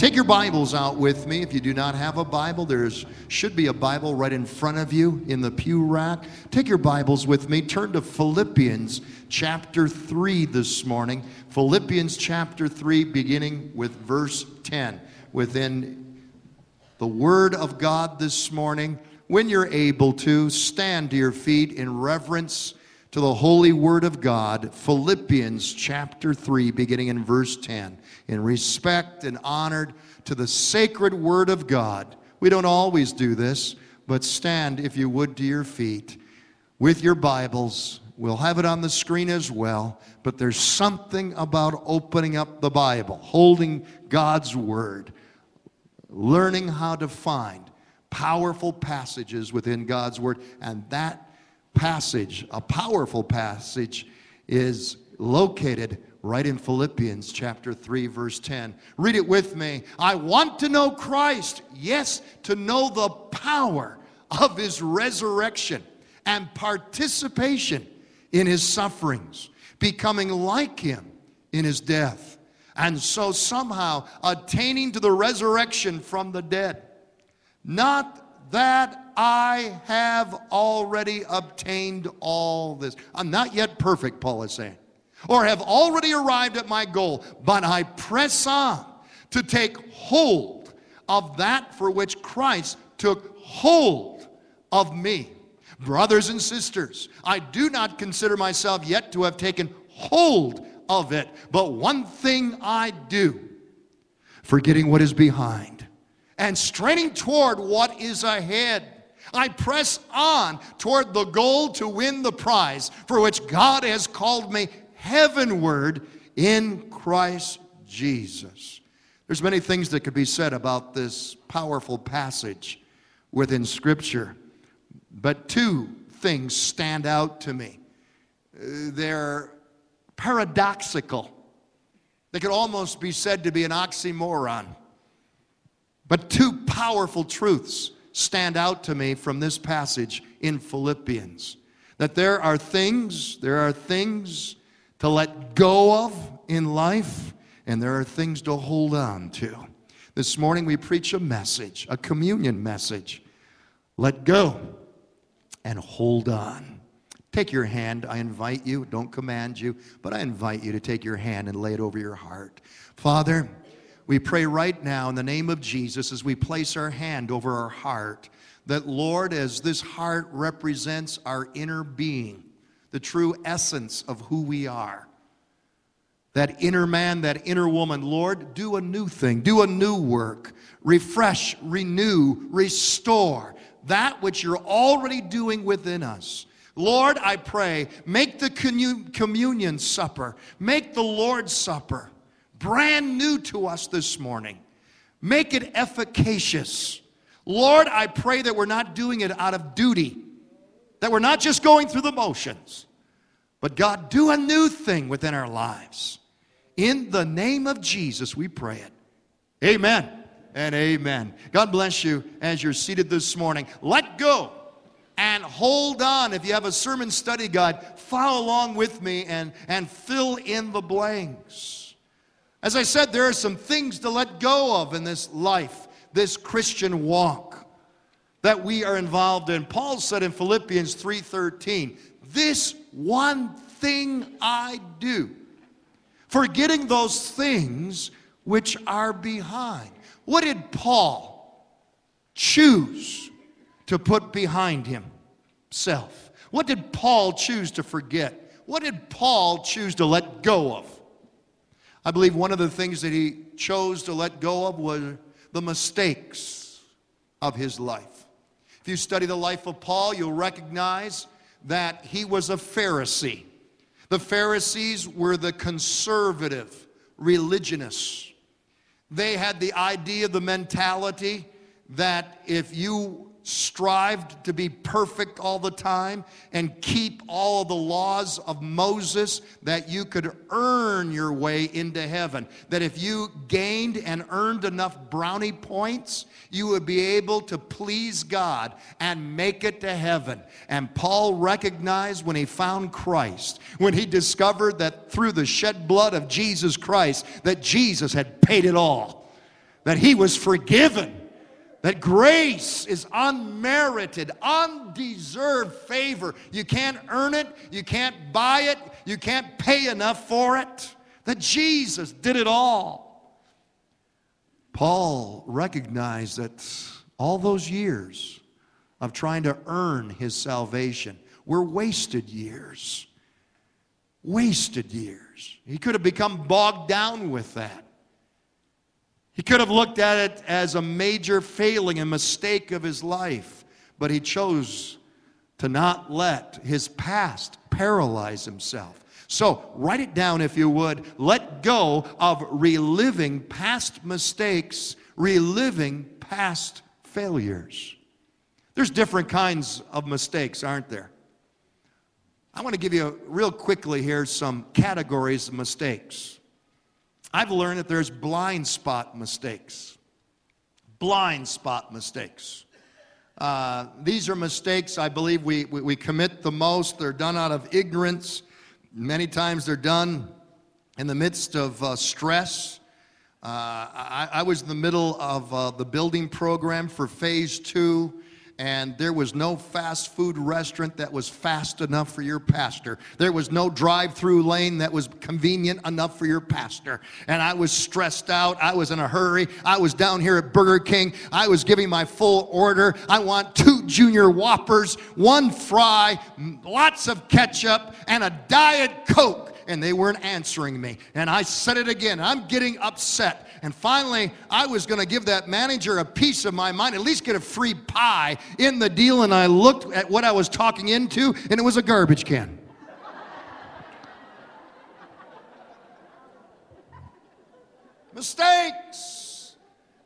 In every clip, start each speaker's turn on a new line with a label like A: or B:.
A: Take your Bibles out with me. If you do not have a Bible, there should be a Bible right in front of you in the pew rack. Take your Bibles with me. Turn to Philippians chapter 3 this morning. Philippians chapter 3, beginning with verse 10. Within the Word of God this morning, when you're able to, stand to your feet in reverence to the holy Word of God. Philippians chapter 3, beginning in verse 10 in respect and honored to the sacred Word of God. We don't always do this, but stand, if you would, to your feet with your Bibles. We'll have it on the screen as well, but there's something about opening up the Bible, holding God's Word, learning how to find powerful passages within God's Word, and that passage, a powerful passage, is located right in Philippians chapter 3, verse 10. Read it with me. I want to know Christ, yes, to know the power of his resurrection and participation in his sufferings, becoming like him in his death, and so somehow attaining to the resurrection from the dead. Not that I have already obtained all this. I'm not yet perfect, Paul is saying or have already arrived at my goal, but I press on to take hold of that for which Christ took hold of me. Brothers and sisters, I do not consider myself yet to have taken hold of it, but one thing I do, forgetting what is behind and straining toward what is ahead. I press on toward the goal to win the prize for which God has called me heavenward in Christ Jesus. There's many things that could be said about this powerful passage within Scripture, but two things stand out to me. They're paradoxical. They could almost be said to be an oxymoron. But two powerful truths stand out to me from this passage in Philippians. That there are things, there are things to let go of in life, and there are things to hold on to. This morning we preach a message, a communion message. Let go and hold on. Take your hand. I invite you, don't command you, but I invite you to take your hand and lay it over your heart. Father, we pray right now in the name of Jesus as we place our hand over our heart that, Lord, as this heart represents our inner being, the true essence of who we are. That inner man, that inner woman, Lord, do a new thing, do a new work, refresh, renew, restore that which you're already doing within us. Lord, I pray, make the communion supper, make the Lord's supper brand new to us this morning. Make it efficacious. Lord, I pray that we're not doing it out of duty that we're not just going through the motions, but God, do a new thing within our lives. In the name of Jesus, we pray it. Amen and amen. God bless you as you're seated this morning. Let go and hold on. If you have a sermon study guide, follow along with me and, and fill in the blanks. As I said, there are some things to let go of in this life, this Christian walk that we are involved in. Paul said in Philippians 3:13, "This one thing I do, forgetting those things which are behind." What did Paul choose to put behind himself? What did Paul choose to forget? What did Paul choose to let go of? I believe one of the things that he chose to let go of was the mistakes of his life. If you study the life of Paul, you'll recognize that he was a Pharisee. The Pharisees were the conservative religionists. They had the idea, the mentality that if you strived to be perfect all the time and keep all the laws of Moses, that you could earn your way into heaven. That if you gained and earned enough brownie points, you would be able to please God and make it to heaven. And Paul recognized when he found Christ, when he discovered that through the shed blood of Jesus Christ, that Jesus had paid it all that he was forgiven, that grace is unmerited, undeserved favor. You can't earn it, you can't buy it, you can't pay enough for it. That Jesus did it all. Paul recognized that all those years of trying to earn his salvation were wasted years. Wasted years. He could have become bogged down with that. He could have looked at it as a major failing and mistake of his life, but he chose to not let his past paralyze himself. So, write it down if you would. Let go of reliving past mistakes, reliving past failures. There's different kinds of mistakes, aren't there? I want to give you real quickly here some categories of mistakes. I've learned that there's blind spot mistakes. Blind spot mistakes. Uh, these are mistakes I believe we, we, we commit the most. They're done out of ignorance. Many times they're done in the midst of uh, stress. Uh, I, I, was in the middle of uh, the building program for phase two and there was no fast food restaurant that was fast enough for your pastor. There was no drive through lane that was convenient enough for your pastor. And I was stressed out. I was in a hurry. I was down here at Burger King. I was giving my full order. I want two junior whoppers, one fry, lots of ketchup, and a Diet Coke and they weren't answering me. And I said it again. I'm getting upset. And finally, I was going to give that manager a piece of my mind, at least get a free pie in the deal. And I looked at what I was talking into, and it was a garbage can. Mistakes.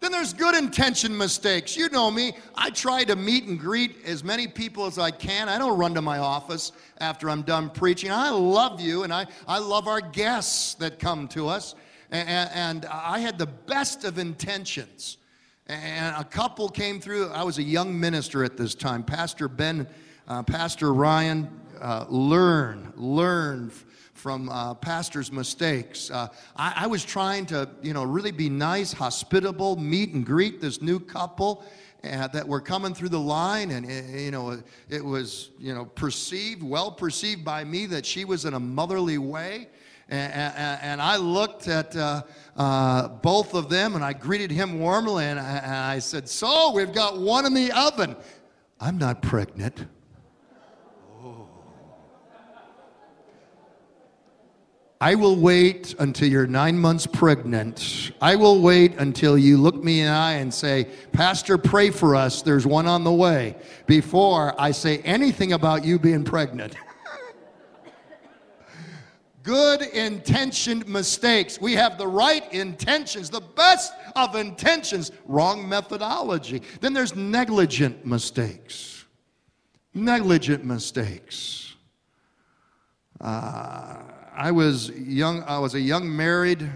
A: Then there's good intention mistakes. You know me. I try to meet and greet as many people as I can. I don't run to my office after I'm done preaching. I love you and I, I love our guests that come to us. And, and I had the best of intentions. And a couple came through. I was a young minister at this time. Pastor Ben, uh, Pastor Ryan, uh, learn, learn from uh, pastor's mistakes. Uh, I, I, was trying to, you know, really be nice, hospitable, meet and greet this new couple uh, that were coming through the line, and uh, you know, it was, you know, perceived, well perceived by me that she was in a motherly way. And, and, and I looked at uh, uh, both of them and I greeted him warmly and I, and I said, So, we've got one in the oven. I'm not pregnant. I will wait until you're nine months pregnant. I will wait until you look me in the eye and say, Pastor, pray for us. There's one on the way. Before I say anything about you being pregnant. Good intentioned mistakes. We have the right intentions, the best of intentions, wrong methodology. Then there's negligent mistakes. Negligent mistakes. Uh, I was young, I was a young married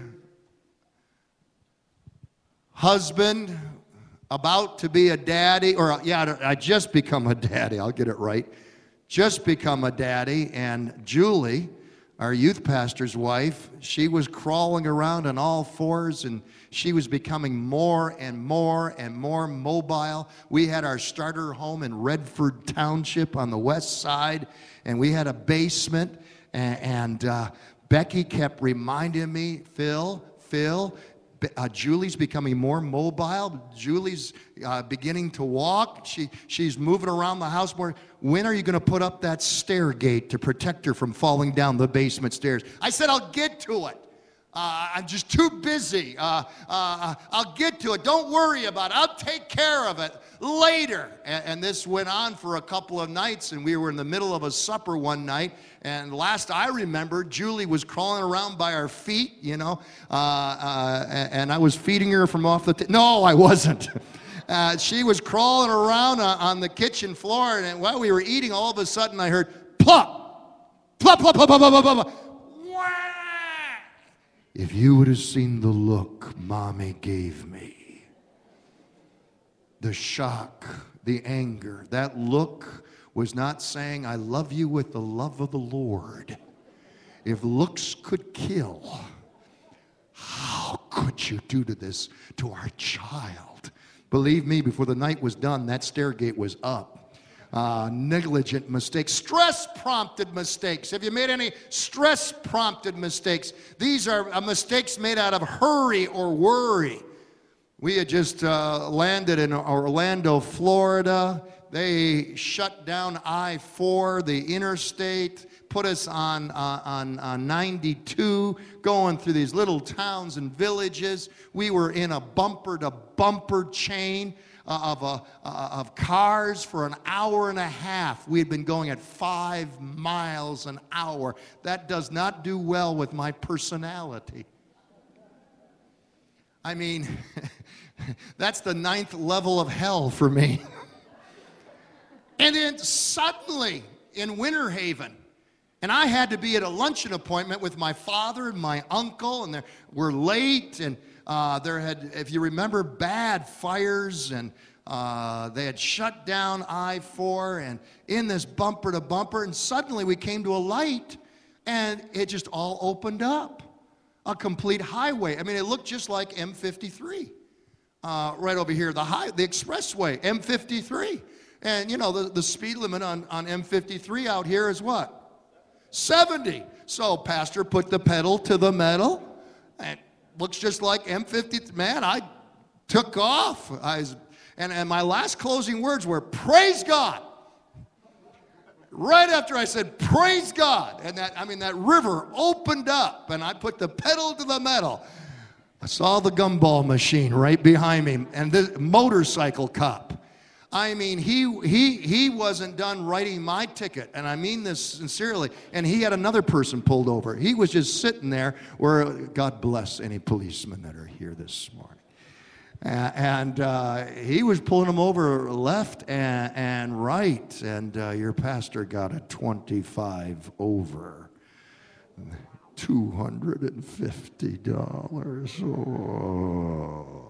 A: husband, about to be a daddy, or yeah, I just become a daddy, I'll get it right. Just become a daddy, and Julie, our youth pastor's wife, she was crawling around on all fours and she was becoming more and more and more mobile. We had our starter home in Redford Township on the west side, and we had a basement and, and uh, Becky kept reminding me, Phil, Phil, uh, Julie's becoming more mobile. Julie's uh, beginning to walk. She, she's moving around the house more. When are you going to put up that stair gate to protect her from falling down the basement stairs? I said, I'll get to it. Uh, I'm just too busy. Uh, uh, I'll get to it. Don't worry about it. I'll take care of it later. And, and, this went on for a couple of nights, and we were in the middle of a supper one night. And last I remember, Julie was crawling around by our feet, you know, uh, uh, and I was feeding her from off the. T- no, I wasn't. Uh, she was crawling around on the kitchen floor, and while we were eating, all of a sudden I heard plop, plop, plop, plop, plop, plop, plop. plop. If you would have seen the look mommy gave me, the shock, the anger, that look was not saying, I love you with the love of the Lord. If looks could kill, how could you do to this to our child? Believe me, before the night was done, that stair gate was up. Uh, negligent mistakes, stress prompted mistakes. Have you made any stress prompted mistakes? These are uh, mistakes made out of hurry or worry. We had just uh, landed in Orlando, Florida. They shut down I 4, the interstate put us on, uh, on, on 92, going through these little towns and villages. We were in a bumper to bumper chain uh, of, a, uh, of cars for an hour and a half. We had been going at five miles an hour. That does not do well with my personality. I mean, that's the ninth level of hell for me. and then suddenly in Winter Haven, and I had to be at a luncheon appointment with my father and my uncle, and we're late. And uh, there had, if you remember, bad fires, and uh, they had shut down I 4 and in this bumper to bumper. And suddenly we came to a light, and it just all opened up a complete highway. I mean, it looked just like M53 uh, right over here, the, high, the expressway, M53. And you know, the, the speed limit on, on M53 out here is what? 70. So, Pastor put the pedal to the metal. It looks just like M50. Man, I took off. I was, and, and my last closing words were, Praise God. Right after I said, Praise God. And that, I mean, that river opened up, and I put the pedal to the metal. I saw the gumball machine right behind me and the motorcycle cop. I mean, he, he, he wasn't done writing my ticket, and I mean this sincerely. And he had another person pulled over. He was just sitting there where, God bless any policemen that are here this morning. and uh, he was pulling them over left and, and right, and uh, your pastor got a 25 over. $250. Oh.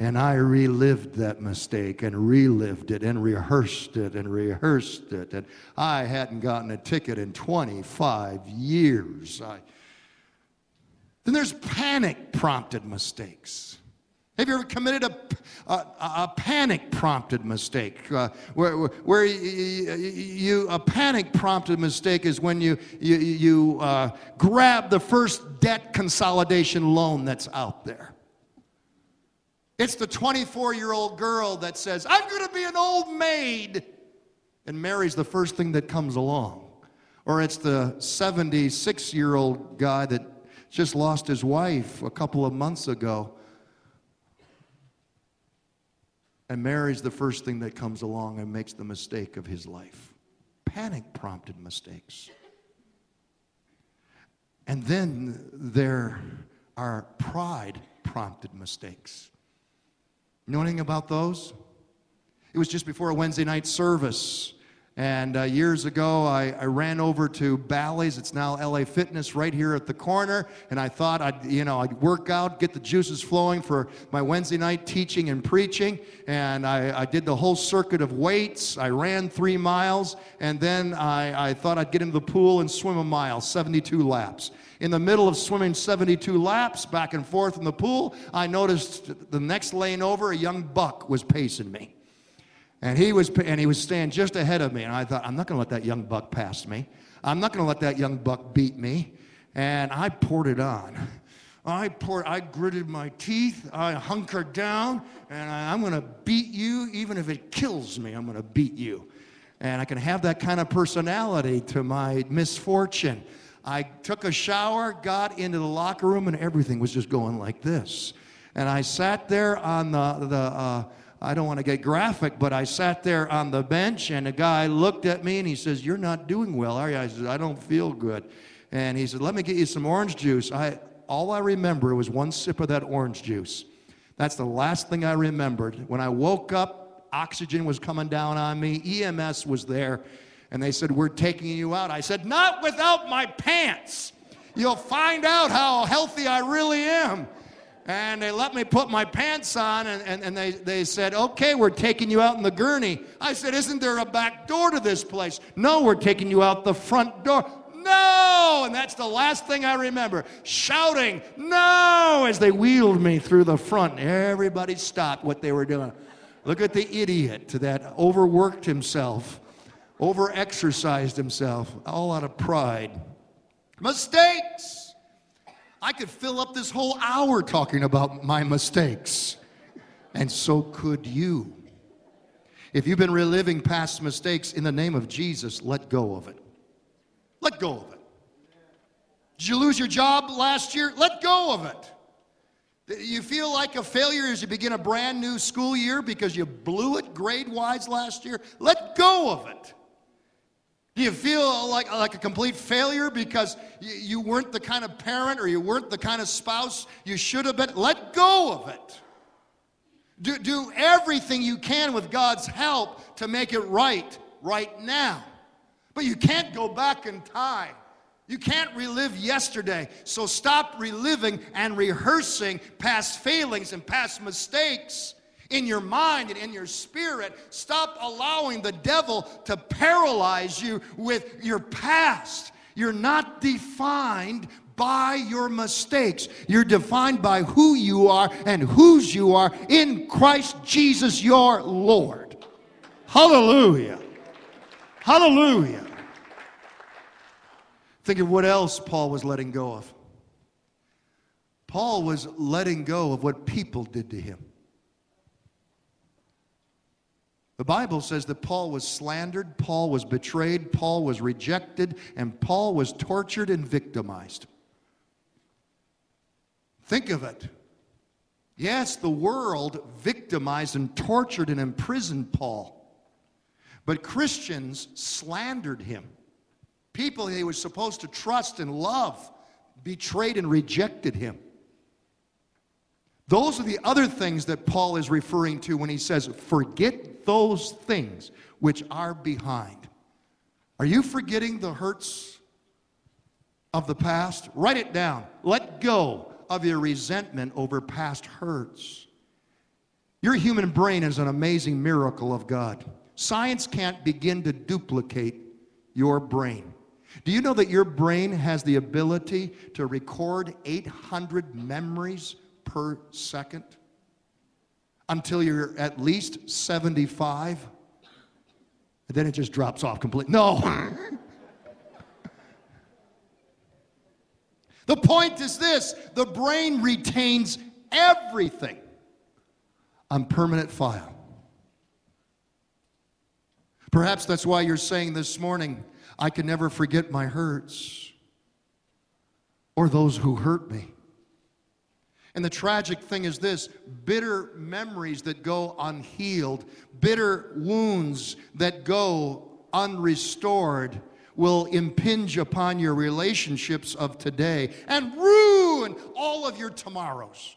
A: And I relived that mistake and relived it and rehearsed it and rehearsed it. And I hadn't gotten a ticket in 25 years. I... Then there's panic prompted mistakes. Have you ever committed a, a, a panic prompted mistake? Uh, where where you, you, a panic prompted mistake is when you, you, you uh, grab the first debt consolidation loan that's out there. It's the 24 year old girl that says, I'm going to be an old maid, and marries the first thing that comes along. Or it's the 76 year old guy that just lost his wife a couple of months ago and marries the first thing that comes along and makes the mistake of his life. Panic prompted mistakes. And then there are pride prompted mistakes. You know anything about those? It was just before a Wednesday night service. And uh, years ago, I, I, ran over to Bally's. It's now LA Fitness right here at the corner. And I thought I'd, you know, I'd work out, get the juices flowing for my Wednesday night teaching and preaching. And I, I did the whole circuit of weights. I ran three miles. And then I, I thought I'd get into the pool and swim a mile, 72 laps. In the middle of swimming 72 laps back and forth in the pool, I noticed the next lane over, a young buck was pacing me. And he was, and he was staying just ahead of me. And I thought, I'm not going to let that young buck pass me. I'm not going to let that young buck beat me. And I poured it on. I poured, I gritted my teeth, I hunkered down, and I, I'm going to beat you even if it kills me. I'm going to beat you. And I can have that kind of personality to my misfortune. I took a shower, got into the locker room, and everything was just going like this. And I sat there on the, the uh, I don't want to get graphic, but I sat there on the bench, and a guy looked at me and he says, You're not doing well, are you? I said, I don't feel good. And he said, Let me get you some orange juice. I, all I remember was one sip of that orange juice. That's the last thing I remembered. When I woke up, oxygen was coming down on me, EMS was there and they said, We're taking you out. I said, Not without my pants. You'll find out how healthy I really am. And they let me put my pants on, and, and, and they, they said, Okay, we're taking you out in the gurney. I said, Isn't there a back door to this place? No, we're taking you out the front door. No! And that's the last thing I remember. Shouting, no! As they wheeled me through the front. Everybody stopped what they were doing. Look at the idiot that overworked himself, overexercised himself, all out of pride. Mistakes! I could fill up this whole hour talking about my mistakes. And so could you. If you've been reliving past mistakes in the name of Jesus, let go of it. Let go of it. Did you lose your job last year? Let go of it. You feel like a failure as you begin a brand new school year because you blew it grade wise last year? Let go of it. Do you feel like, like a complete failure because you, you weren't the kind of parent or you weren't the kind of spouse you should have been? Let go of it. Do, do everything you can with God's help to make it right right now. But you can't go back in time. You can't relive yesterday. So stop reliving and rehearsing past failings and past mistakes in your mind and in your spirit. Stop allowing the devil to paralyze you with your past. You're not defined by your mistakes. You're defined by who you are and whose you are in Christ Jesus your Lord. Hallelujah. Hallelujah. Think of what else Paul was letting go of. Paul was letting go of what people did to him. The Bible says that Paul was slandered, Paul was betrayed, Paul was rejected, and Paul was tortured and victimized. Think of it. Yes, the world victimized and tortured and imprisoned Paul. But Christians slandered him. People he was supposed to trust and love betrayed and rejected him. Those are the other things that Paul is referring to when he says, Forget those things which are behind. Are you forgetting the hurts of the past? Write it down. Let go of your resentment over past hurts. Your human brain is an amazing miracle of God. Science can't begin to duplicate your brain. Do you know that your brain has the ability to record 800 memories per second until you're at least 75? And then it just drops off completely. No. The point is this the brain retains everything on permanent file. Perhaps that's why you're saying this morning, I can never forget my hurts or those who hurt me. And the tragic thing is this bitter memories that go unhealed, bitter wounds that go unrestored will impinge upon your relationships of today and ruin all of your tomorrows.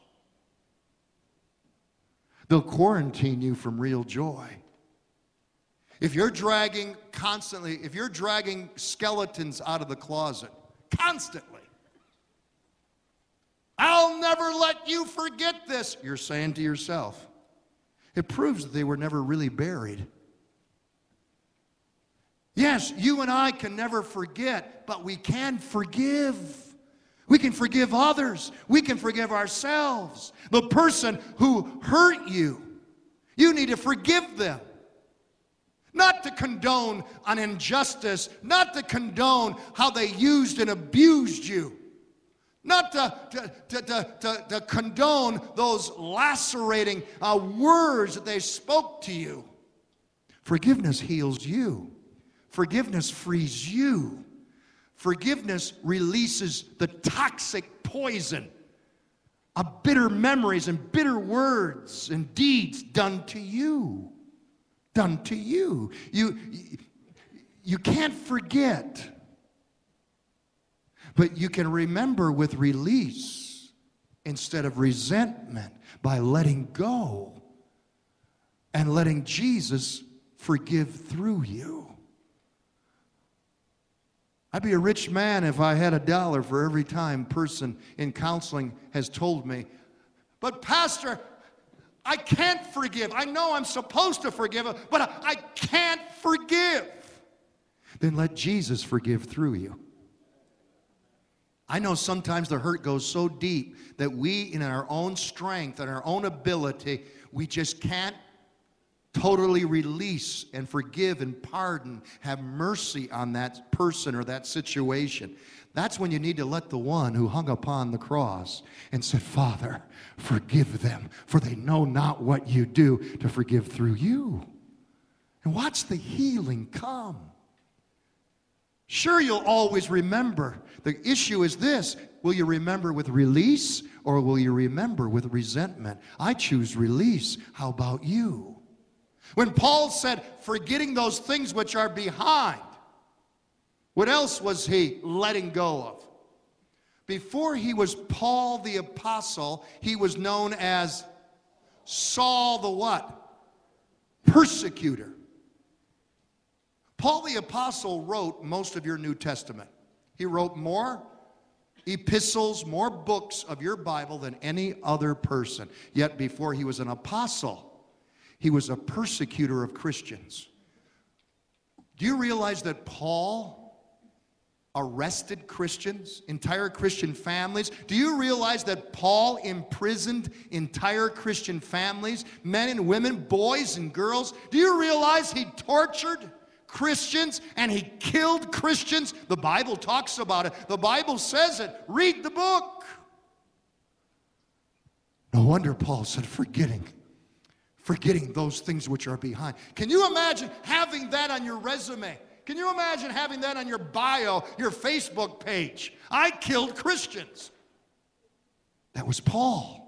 A: They'll quarantine you from real joy. If you're dragging constantly, if you're dragging skeletons out of the closet constantly, I'll never let you forget this, you're saying to yourself. It proves that they were never really buried. Yes, you and I can never forget, but we can forgive. We can forgive others. We can forgive ourselves. The person who hurt you, you need to forgive them. Not to condone an injustice, not to condone how they used and abused you, not to, to, to, to, condone those lacerating uh, words that they spoke to you. Forgiveness heals you. Forgiveness frees you. Forgiveness releases the toxic poison of bitter memories and bitter words and deeds done to you. Done to you. You, you can't forget, but you can remember with release instead of resentment by letting go and letting Jesus forgive through you. I'd be a rich man if I had a dollar for every time person in counseling has told me, but Pastor, I can't forgive. I know I'm supposed to forgive, but I can't forgive. Then let Jesus forgive through you. I know sometimes the hurt goes so deep that we, in our own strength and our own ability, we just can't totally release and forgive and pardon, have mercy on that person or that situation. That's when you need to let the one who hung upon the cross and said, Father, forgive them, for they know not what you do to forgive through you. And watch the healing come. Sure, you'll always remember. The issue is this will you remember with release or will you remember with resentment? I choose release. How about you? When Paul said, forgetting those things which are behind, what else was he letting go of? Before he was Paul the apostle, he was known as Saul the what? Persecutor. Paul the apostle wrote most of your New Testament. He wrote more epistles, more books of your Bible than any other person. Yet before he was an apostle, he was a persecutor of Christians. Do you realize that Paul arrested Christians, entire Christian families. Do you realize that Paul imprisoned entire Christian families, men and women, boys and girls? Do you realize he tortured Christians and he killed Christians? The Bible talks about it, the Bible says it. Read the book. No wonder Paul said, forgetting. Forgetting those things which are behind. Can you imagine having that on your resume? Can you imagine having that on your bio, your Facebook page? I killed Christians. That was Paul.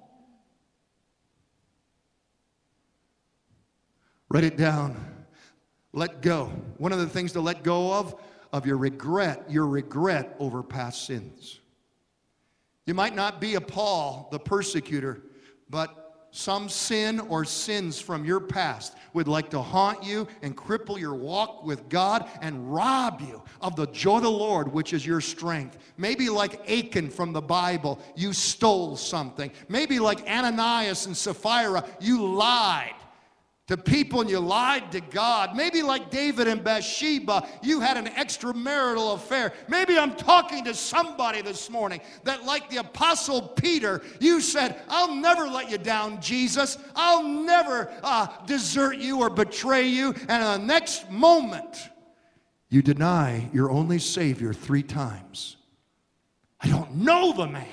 A: Write it down. Let go. One of the things to let go of, of your regret, your regret over past sins. You might not be a Paul, the persecutor, but some sin or sins from your past would like to haunt you and cripple your walk with God and rob you of the joy of the Lord, which is your strength. Maybe like Achan from the Bible, you stole something. Maybe like Ananias and Sapphira, you lied to people and you lied to God. Maybe like David and Bathsheba, you had an extramarital affair. Maybe I'm talking to somebody this morning that, like the Apostle Peter, you said, I'll never let you down, Jesus. I'll never uh, desert you or betray you. And in the next moment, you deny your only Savior three times. I don't know the man.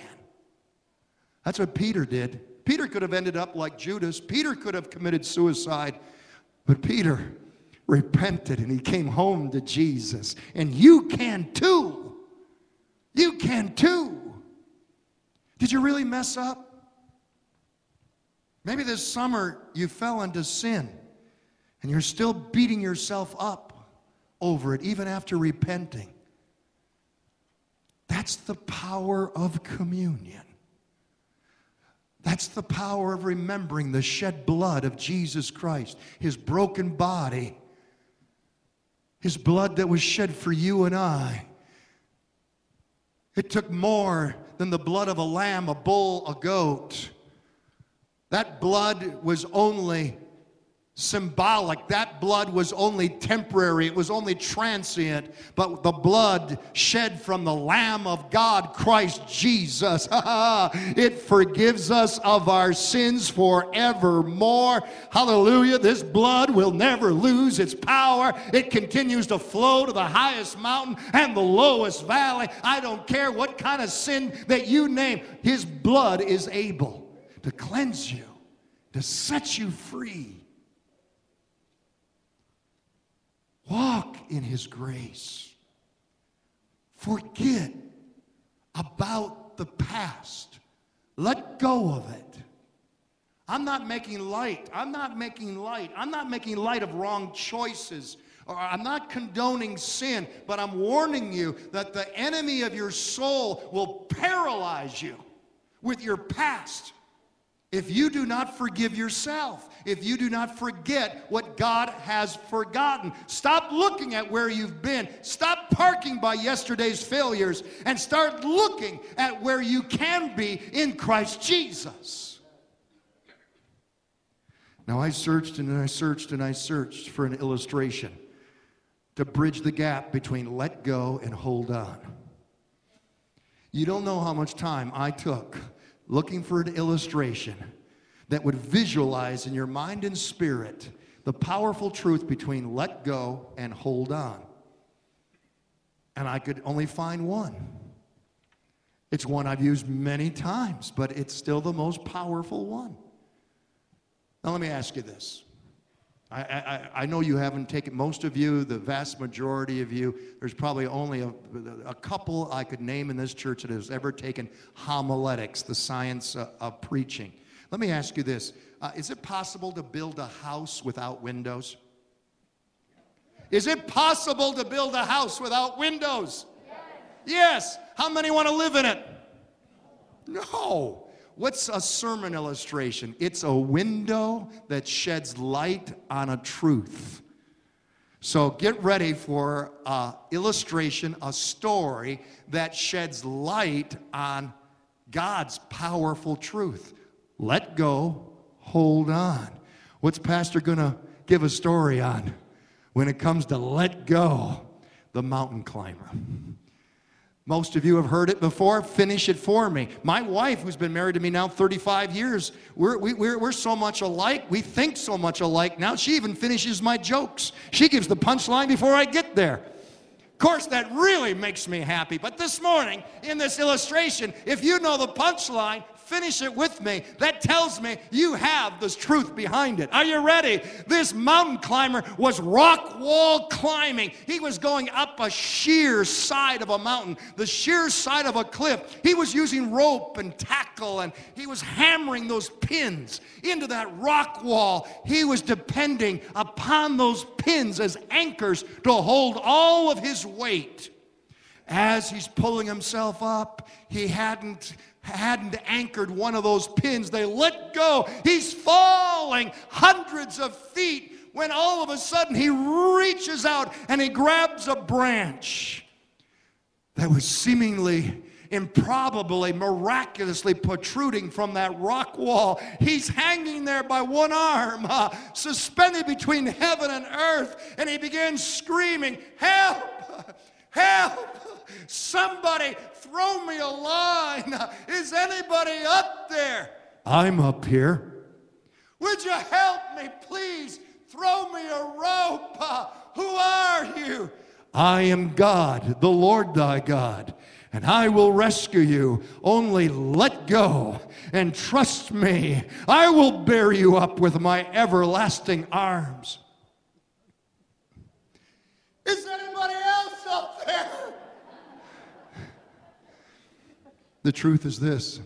A: That's what Peter did. Peter could have ended up like Judas. Peter could have committed suicide. But Peter repented and he came home to Jesus. And you can too. You can too. Did you really mess up? Maybe this summer you fell into sin and you're still beating yourself up over it, even after repenting. That's the power of communion. That's the power of remembering the shed blood of Jesus Christ, his broken body, his blood that was shed for you and I. It took more than the blood of a lamb, a bull, a goat. That blood was only symbolic. That blood was only temporary, it was only transient. But the blood shed from the Lamb of God, Christ Jesus, it forgives us of our sins forevermore. Hallelujah. This blood will never lose its power. It continues to flow to the highest mountain and the lowest valley. I don't care what kind of sin that you name, His blood is able to cleanse you, to set you free. Walk in His grace. Forget about the past. Let go of it. I'm not making light. I'm not making light. I'm not making light of wrong choices. Or I'm not condoning sin, but I'm warning you that the enemy of your soul will paralyze you with your past if you do not forgive yourself, if you do not forget what God has forgotten, stop looking at where you've been. Stop parking by yesterday's failures and start looking at where you can be in Christ Jesus. Now, I searched and I searched and I searched for an illustration to bridge the gap between let go and hold on. You don't know how much time I took looking for an illustration that would visualize in your mind and spirit the powerful truth between let go and hold on. And I could only find one. It's one I've used many times, but it's still the most powerful one. Now, let me ask you this. I, I, I, know you haven't taken, most of you, the vast majority of you, there's probably only a, a couple I could name in this church that has ever taken homiletics, the science uh, of preaching. Let me ask you this uh, Is it possible to build a house without windows? Is it possible to build a house without windows? Yes. yes. How many want to live in it? No. What's a sermon illustration? It's a window that sheds light on a truth. So get ready for an illustration, a story that sheds light on God's powerful truth. Let go, hold on. What's Pastor going to give a story on when it comes to let go? The mountain climber. Most of you have heard it before. Finish it for me. My wife, who's been married to me now 35 years, we're, we, are we we're so much alike. We think so much alike now. She even finishes my jokes. She gives the punchline before I get there. Of course, that really makes me happy. But this morning, in this illustration, if you know the punchline, Finish it with me. That tells me you have this truth behind it. Are you ready? This mountain climber was rock wall climbing. He was going up a sheer side of a mountain, the sheer side of a cliff. He was using rope and tackle and he was hammering those pins into that rock wall. He was depending upon those pins as anchors to hold all of his weight. As he's pulling himself up, he hadn't hadn't anchored one of those pins. They let go. He's falling hundreds of feet when all of a sudden he reaches out and he grabs a branch that was seemingly improbably, miraculously protruding from that rock wall. He's hanging there by one arm, uh, suspended between heaven and earth, and he begins screaming, Help! Help! Somebody throw me a line. Is anybody up there? I'm up here. Would you help me, please? Throw me a rope. Who are you? I am God, the Lord thy God, and I will rescue you. Only let go and trust me. I will bear you up with my everlasting arms. Is anybody else up there? The truth is this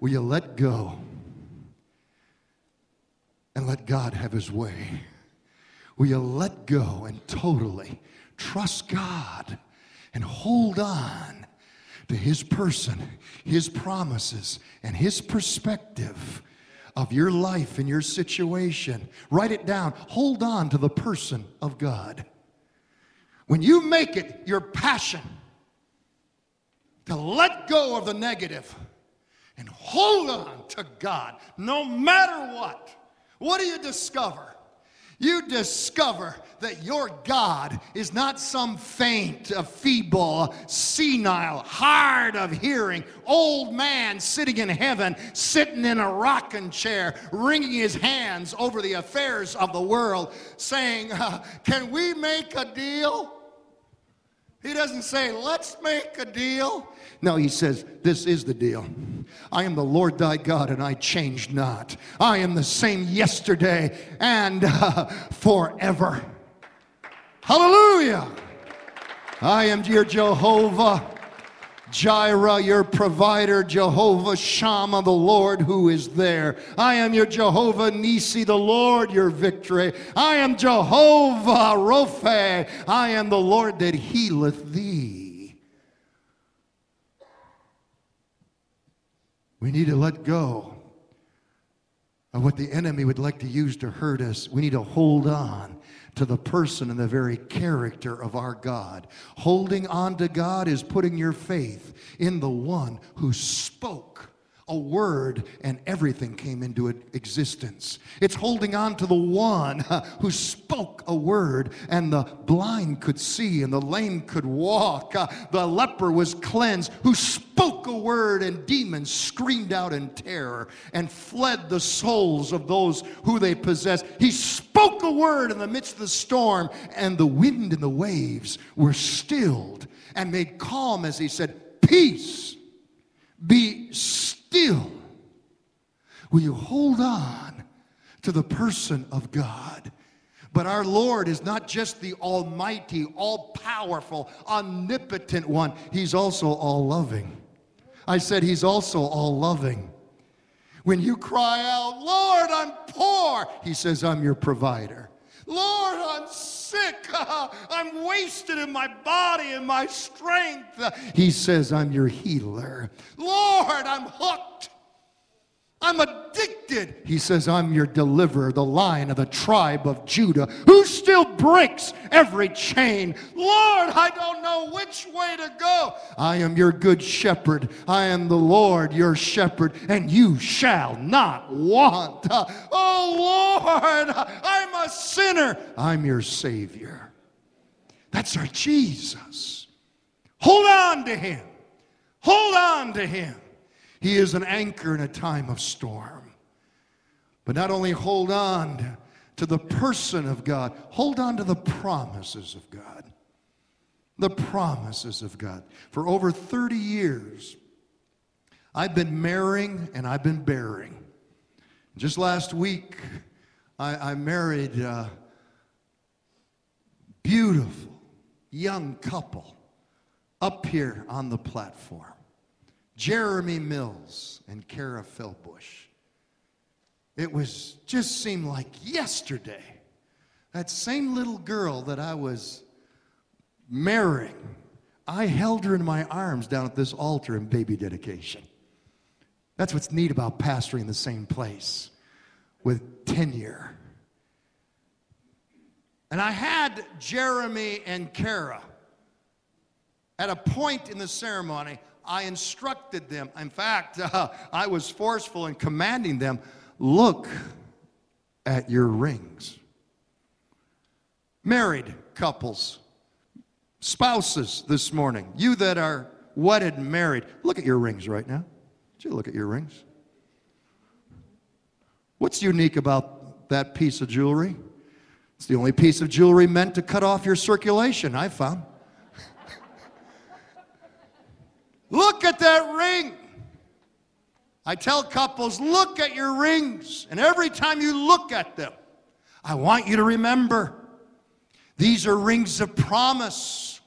A: will you let go and let God have his way? Will you let go and totally trust God and hold on to his person, his promises, and his perspective? Of your life and your situation. Write it down. Hold on to the person of God. When you make it your passion, to let go of the negative and hold on to God no matter what. What do you discover? You discover that your God is not some faint, feeble, senile, hard of hearing, old man sitting in heaven, sitting in a rocking chair, wringing his hands over the affairs of the world, saying, Can we make a deal? He doesn't say, let's make a deal. No, he says, this is the deal. I am the Lord thy God, and I change not. I am the same yesterday and uh, forever. Hallelujah. I am your Jehovah. Jireh, your provider, Jehovah Shammah, the Lord who is there. I am your Jehovah Nisi, the Lord your victory. I am Jehovah Rophe. I am the Lord that healeth thee. We need to let go of what the enemy would like to use to hurt us. We need to hold on to the person and the very character of our God. Holding on to God is putting your faith in the one who spoke a word and everything came into existence. It's holding on to the one who spoke a word and the blind could see and the lame could walk. The leper was cleansed, who spoke a word and demons screamed out in terror and fled the souls of those who they possessed. He spoke a word in the midst of the storm and the wind and the waves were stilled and made calm as he said, Peace, be still, will you hold on to the person of God? But our Lord is not just the almighty, all powerful, omnipotent one, He's also all loving. I said He's also all loving. When you cry out, Lord, I'm poor, He says, I'm your provider. Lord, I'm sick. I'm wasted in my body and my strength. He says, I'm your healer. Lord, I'm hooked. I'm addicted. He says, I'm your deliverer, the lion of the tribe of Judah, who still breaks every chain. Lord, I don't know which way to go. I am your good shepherd. I am the Lord, your shepherd, and you shall not want. Oh, Lord, I'm a sinner. I'm your Savior. That's our Jesus. Hold on to him. Hold on to him. He is an anchor in a time of storm. But not only hold on to the person of God, hold on to the promises of God. The promises of God. For over 30 years, I've been marrying and I've been burying. Just last week, I, I married a beautiful young couple up here on the platform. Jeremy Mills and Kara Philbush. It was just seemed like yesterday. That same little girl that I was marrying, I held her in my arms down at this altar in baby dedication. That's what's neat about pastoring the same place with tenure. And I had Jeremy and Kara at a point in the ceremony. I instructed them. In fact, uh, I was forceful in commanding them look at your rings. Married couples, spouses this morning, you that are wedded married, look at your rings right now. Did you look at your rings? What's unique about that piece of jewelry? It's the only piece of jewelry meant to cut off your circulation, I found. Look at that ring. I tell couples, look at your rings. And every time you look at them, I want you to remember these are rings of promise.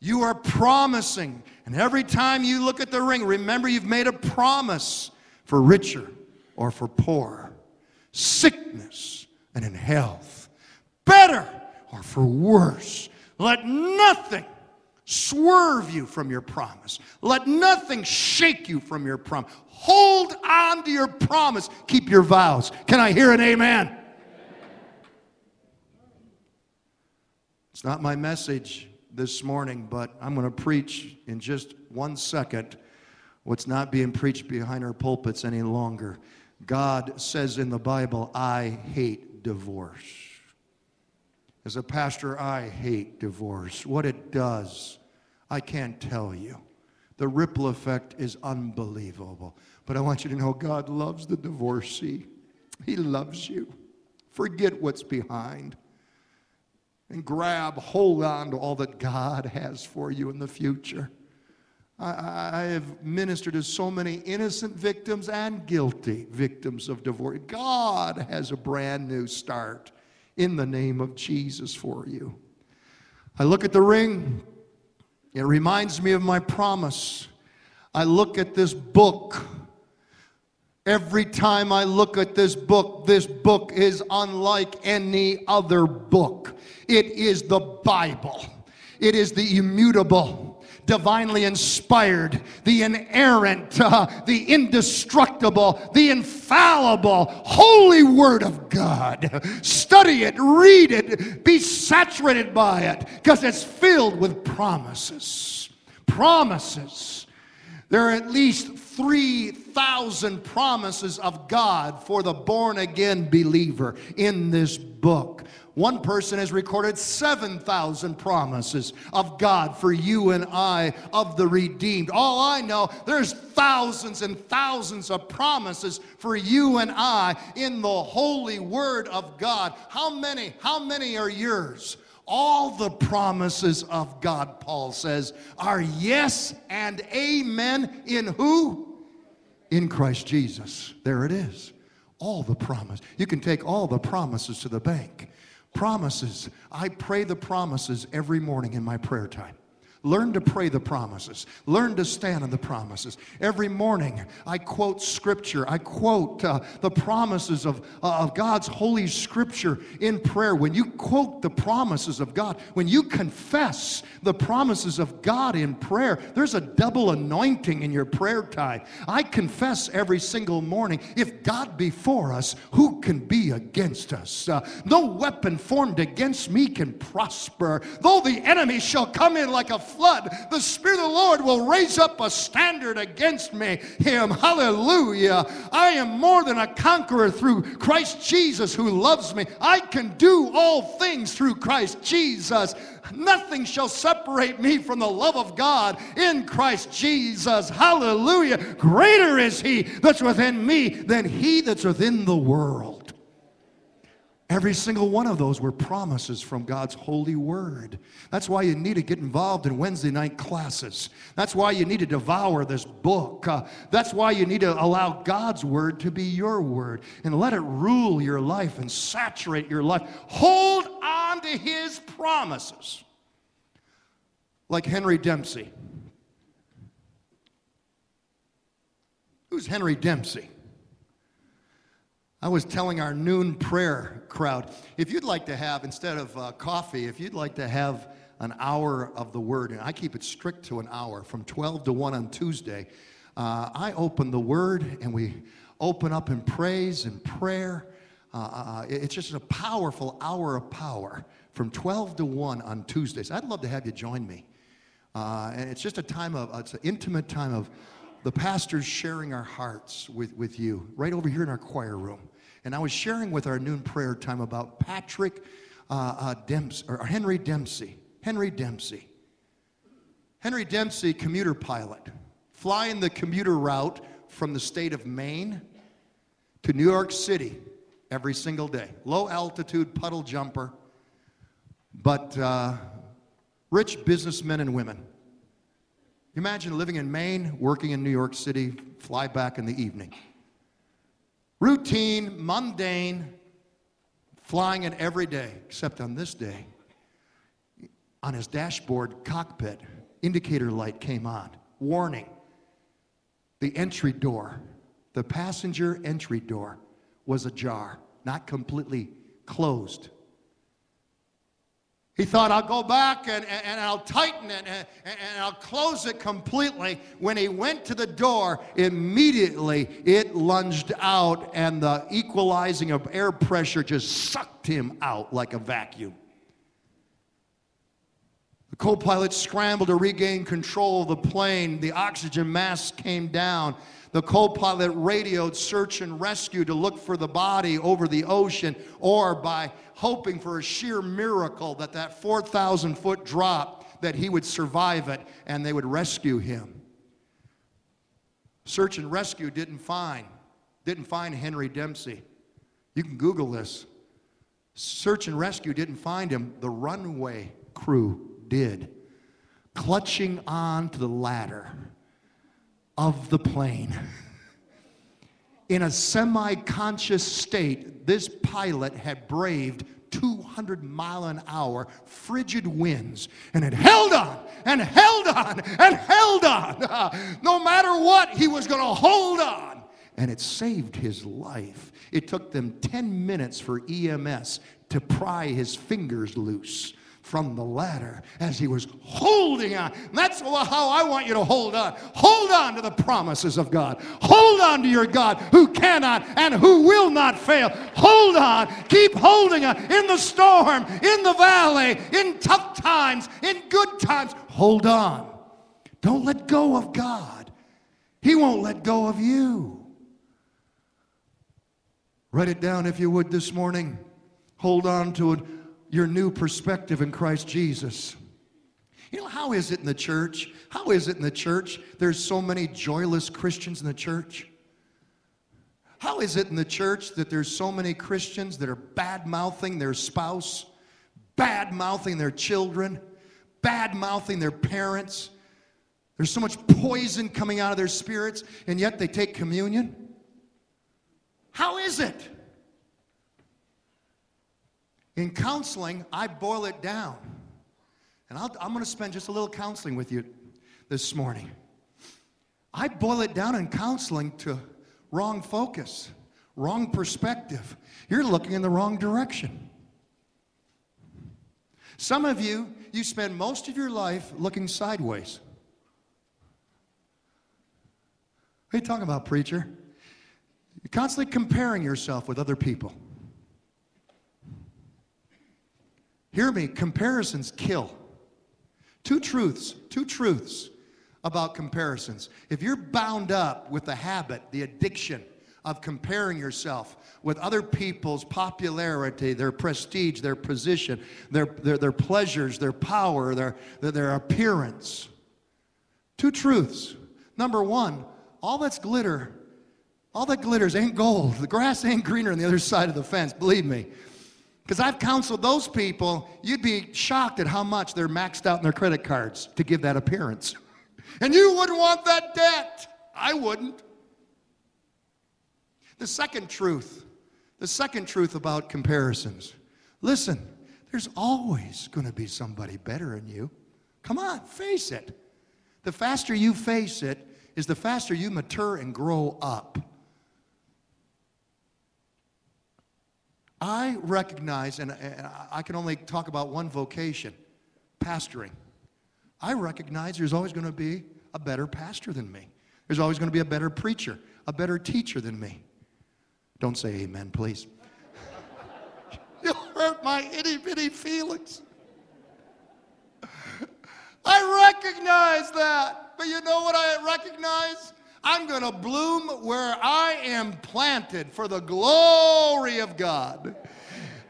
A: You are promising. And every time you look at the ring, remember you've made a promise for richer or for poor, sickness and in health, better or for worse. Let nothing swerve you from your promise. Let nothing shake you from your promise. Hold on to your promise. Keep your vows. Can I hear an amen? It's not my message this morning, but I'm going to preach in just one second what's not being preached behind our pulpits any longer. God says in the Bible, I hate divorce. As a pastor, I hate divorce. What it does, I can't tell you. The ripple effect is unbelievable. But I want you to know God loves the divorcee. He loves you. Forget what's behind and grab, hold on to all that God has for you in the future. I, I, have ministered to so many innocent victims and guilty victims of divorce. God has a brand new start in the name of Jesus for you. I look at the ring, it reminds me of my promise. I look at this book. Every time I look at this book, this book is unlike any other book. It is the Bible, it is the immutable divinely inspired, the inerrant, uh, the indestructible, the infallible, holy Word of God. Study it, read it, be saturated by it, because it's filled with promises. Promises. There are at least 3,000 promises of God for the born again believer in this book. One person has recorded 7,000 promises of God for you and I, of the redeemed. All I know, there's thousands and thousands of promises for you and I in the holy word of God. How many, how many are yours? All the promises of God, Paul says, are yes and amen in who? In Christ Jesus. There it is. All the promise. You can take all the promises to the bank. Promises. I pray the promises every morning in my prayer time. Learn to pray the promises. Learn to stand on the promises. Every morning, I quote scripture. I quote uh, the promises of, uh, of God's holy scripture in prayer. When you quote the promises of God, when you confess the promises of God in prayer, there's a double anointing in your prayer time. I confess every single morning if God be for us, who can be against us? Uh, no weapon formed against me can prosper. Though the enemy shall come in like a flood, the Spirit of the Lord will raise up a standard against me. Him. Hallelujah. I am more than a conqueror through Christ Jesus who loves me. I can do all things through Christ Jesus. Nothing shall separate me from the love of God in Christ Jesus. Hallelujah. Greater is He that's within me than He that's within the world. Every single one of those were promises from God's holy word. That's why you need to get involved in Wednesday night classes. That's why you need to devour this book. Uh, that's why you need to allow God's word to be your word and let it rule your life and saturate your life. Hold on to his promises. Like Henry Dempsey. Who's Henry Dempsey? I was telling our noon prayer crowd if you'd like to have, instead of uh, coffee, if you'd like to have an hour of the Word, and I keep it strict to an hour from 12 to 1 on Tuesday, uh, I open the Word and we open up in praise and prayer. Uh, uh, uh it's just a powerful hour of power from 12 to 1 on Tuesdays. I'd love to have you join me. Uh, and it's just a time of, it's an intimate time of the pastors sharing our hearts with, with you right over here in our choir room. And I was sharing with our noon prayer time about Patrick uh, uh, Dempsey, or Henry Dempsey. Henry Dempsey. Henry Dempsey, commuter pilot, flying the commuter route from the state of Maine to New York City every single day. Low altitude puddle jumper, but uh, rich businessmen and women. Imagine living in Maine, working in New York City, fly back in the evening routine, mundane, flying it every day, except on this day. On his dashboard cockpit, indicator light came on. Warning the entry door, the passenger entry door, was ajar, not completely closed. He thought, I'll go back and, and, and I'll tighten it and, and, I'll close it completely. When he went to the door, immediately it lunged out, and the equalizing of air pressure just sucked him out like a vacuum. The co pilot scrambled to regain control of the plane. The oxygen mask came down. The co pilot radioed search and rescue to look for the body over the ocean or by hoping for a sheer miracle that that 4,000 foot drop, that he would survive it and they would rescue him. Search and rescue didn't find, didn't find Henry Dempsey. You can Google this. Search and rescue didn't find him. The runway crew did. Clutching on to the ladder of the plane. In a semi conscious state, this pilot had braved 200 mile an hour frigid winds and it held on and held on and held on. No matter what, he was going to hold on. And it saved his life. It took them 10 minutes for EMS to pry his fingers loose from the ladder as he was holding on. That's how I want you to hold on. Hold on to the promises of God. Hold on to your God who cannot and who will not fail. Hold on. Keep holding on in the storm, in the valley, in tough times, in good times. Hold on. Don't let go of God. He won't let go of you. Write it down if you would this morning. Hold on to it, your new perspective in Christ Jesus. You know, how is it in the church? How is it in the church? There's so many joyless Christians in the church. How is it in the church that there's so many Christians that are bad mouthing their spouse, bad mouthing their children, bad mouthing their parents? There's so much poison coming out of their spirits, and yet they take communion? How is it? In counseling, I boil it down. And i am going to spend just a little counseling with you this morning. I boil it down in counseling to wrong focus, wrong perspective. You're looking in the wrong direction. Some of you, you spend most of your life looking sideways. What are you talking about, preacher? You're constantly comparing yourself with other people. Hear me, comparisons kill. Two truths, two truths about comparisons. If you're bound up with the habit, the addiction of comparing yourself with other people's popularity, their prestige, their position, their, their, their pleasures, their power, their, their appearance, two truths. Number one, all that's glitter, all that glitters ain't gold. The grass ain't greener on the other side of the fence, believe me. Because I've counseled those people, you'd be shocked at how much they're maxed out in their credit cards to give that appearance. And you wouldn't want that debt. I wouldn't. The second truth, the second truth about comparisons listen, there's always going to be somebody better than you. Come on, face it. The faster you face it, is the faster you mature and grow up. I recognize, and I can only talk about one vocation pastoring. I recognize there's always going to be a better pastor than me. There's always going to be a better preacher, a better teacher than me. Don't say amen, please. You'll hurt my itty bitty feelings. I recognize that. But you know what I recognize? I'm going to bloom where I am planted for the glory of God.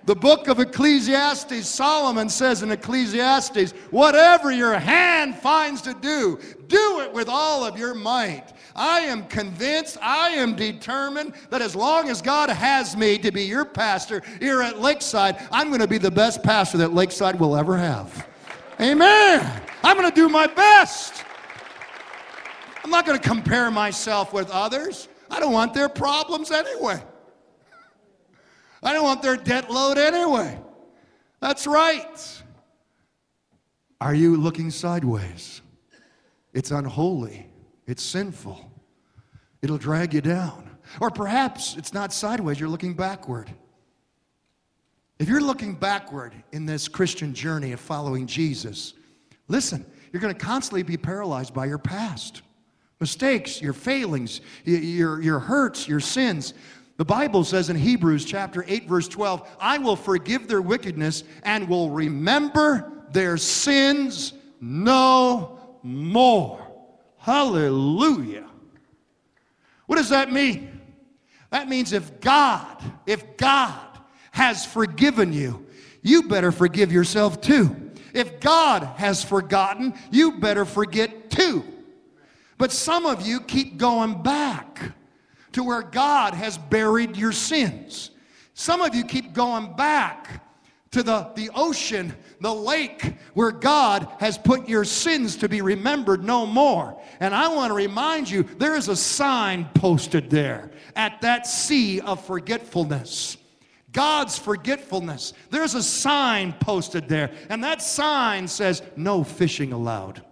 A: The book of Ecclesiastes, Solomon says in Ecclesiastes, whatever your hand finds to do, do it with all of your might. I am convinced, I am determined that as long as God has me to be your pastor here at Lakeside, I'm going to be the best pastor that Lakeside will ever have. Amen. I'm going to do my best. I'm not going to compare myself with others. I don't want their problems anyway. I don't want their debt load anyway. That's right. Are you looking sideways? It's unholy, it's sinful, it'll drag you down. Or perhaps it's not sideways, you're looking backward. If you're looking backward in this Christian journey of following Jesus, listen, you're going to constantly be paralyzed by your past mistakes, your failings, your, your hurts, your sins. The Bible says in Hebrews chapter 8, verse 12, I will forgive their wickedness and will remember their sins no more. Hallelujah. What does that mean? That means if God, if God has forgiven you, you better forgive yourself too. If God has forgotten, you better forget too. But some of you keep going back to where God has buried your sins. Some of you keep going back to the, the ocean, the lake, where God has put your sins to be remembered no more. And I want to remind you there is a sign posted there at that sea of forgetfulness. God's forgetfulness. There's a sign posted there, and that sign says, No fishing allowed.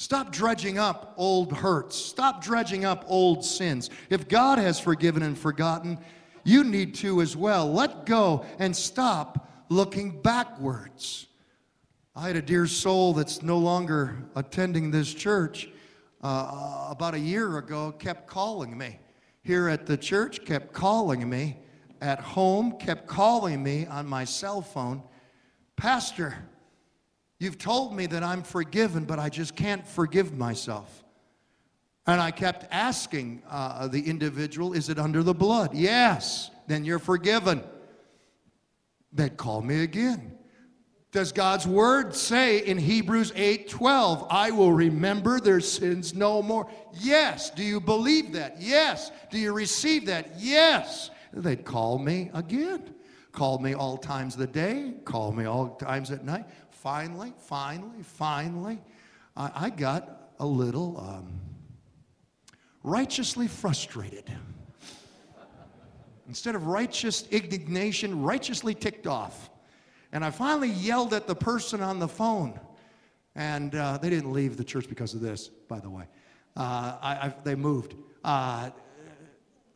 A: Stop dredging up old hurts. Stop dredging up old sins. If God has forgiven and forgotten, you need to as well. Let go and stop looking backwards. I had a dear soul that's no longer attending this church uh, about a year ago, kept calling me here at the church, kept calling me at home, kept calling me on my cell phone. Pastor, You've told me that I'm forgiven, but I just can't forgive myself. And I kept asking uh, the individual, Is it under the blood? Yes. Then you're forgiven. They'd call me again. Does God's word say in Hebrews 8 12, I will remember their sins no more? Yes. Do you believe that? Yes. Do you receive that? Yes. They'd call me again. Call me all times of the day, call me all times at night. Finally, finally, finally, I, I got a little um, righteously frustrated. Instead of righteous indignation, righteously ticked off. And I finally yelled at the person on the phone. And uh, they didn't leave the church because of this, by the way. Uh, I, I, they moved. Uh,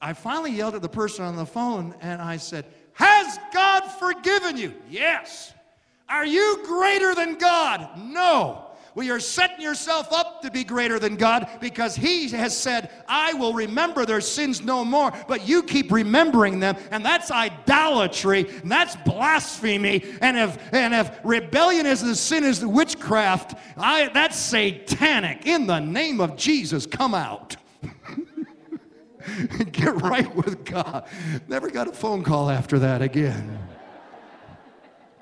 A: I finally yelled at the person on the phone and I said, Has God forgiven you? Yes. Are you greater than God? No. Well, you're setting yourself up to be greater than God because He has said, I will remember their sins no more, but you keep remembering them, and that's idolatry, and that's blasphemy. And if and if rebellion is the sin is the witchcraft, I that's satanic. In the name of Jesus, come out. Get right with God. Never got a phone call after that again.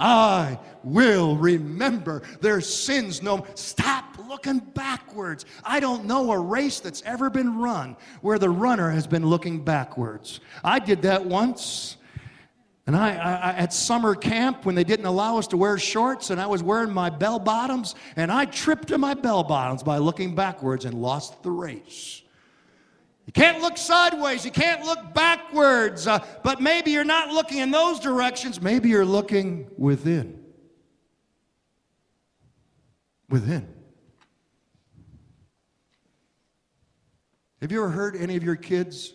A: I will remember their sins no stop looking backwards. I don't know a race that's ever been run where the runner has been looking backwards. I did that once and I, I, at summer camp when they didn't allow us to wear shorts and i was wearing my bell bottoms and i tripped in my bell bottoms by looking backwards and lost the race you can't look sideways. You can't look backwards. Uh, but maybe you're not looking in those directions. Maybe you're looking within. Within. Have you ever heard any of your kids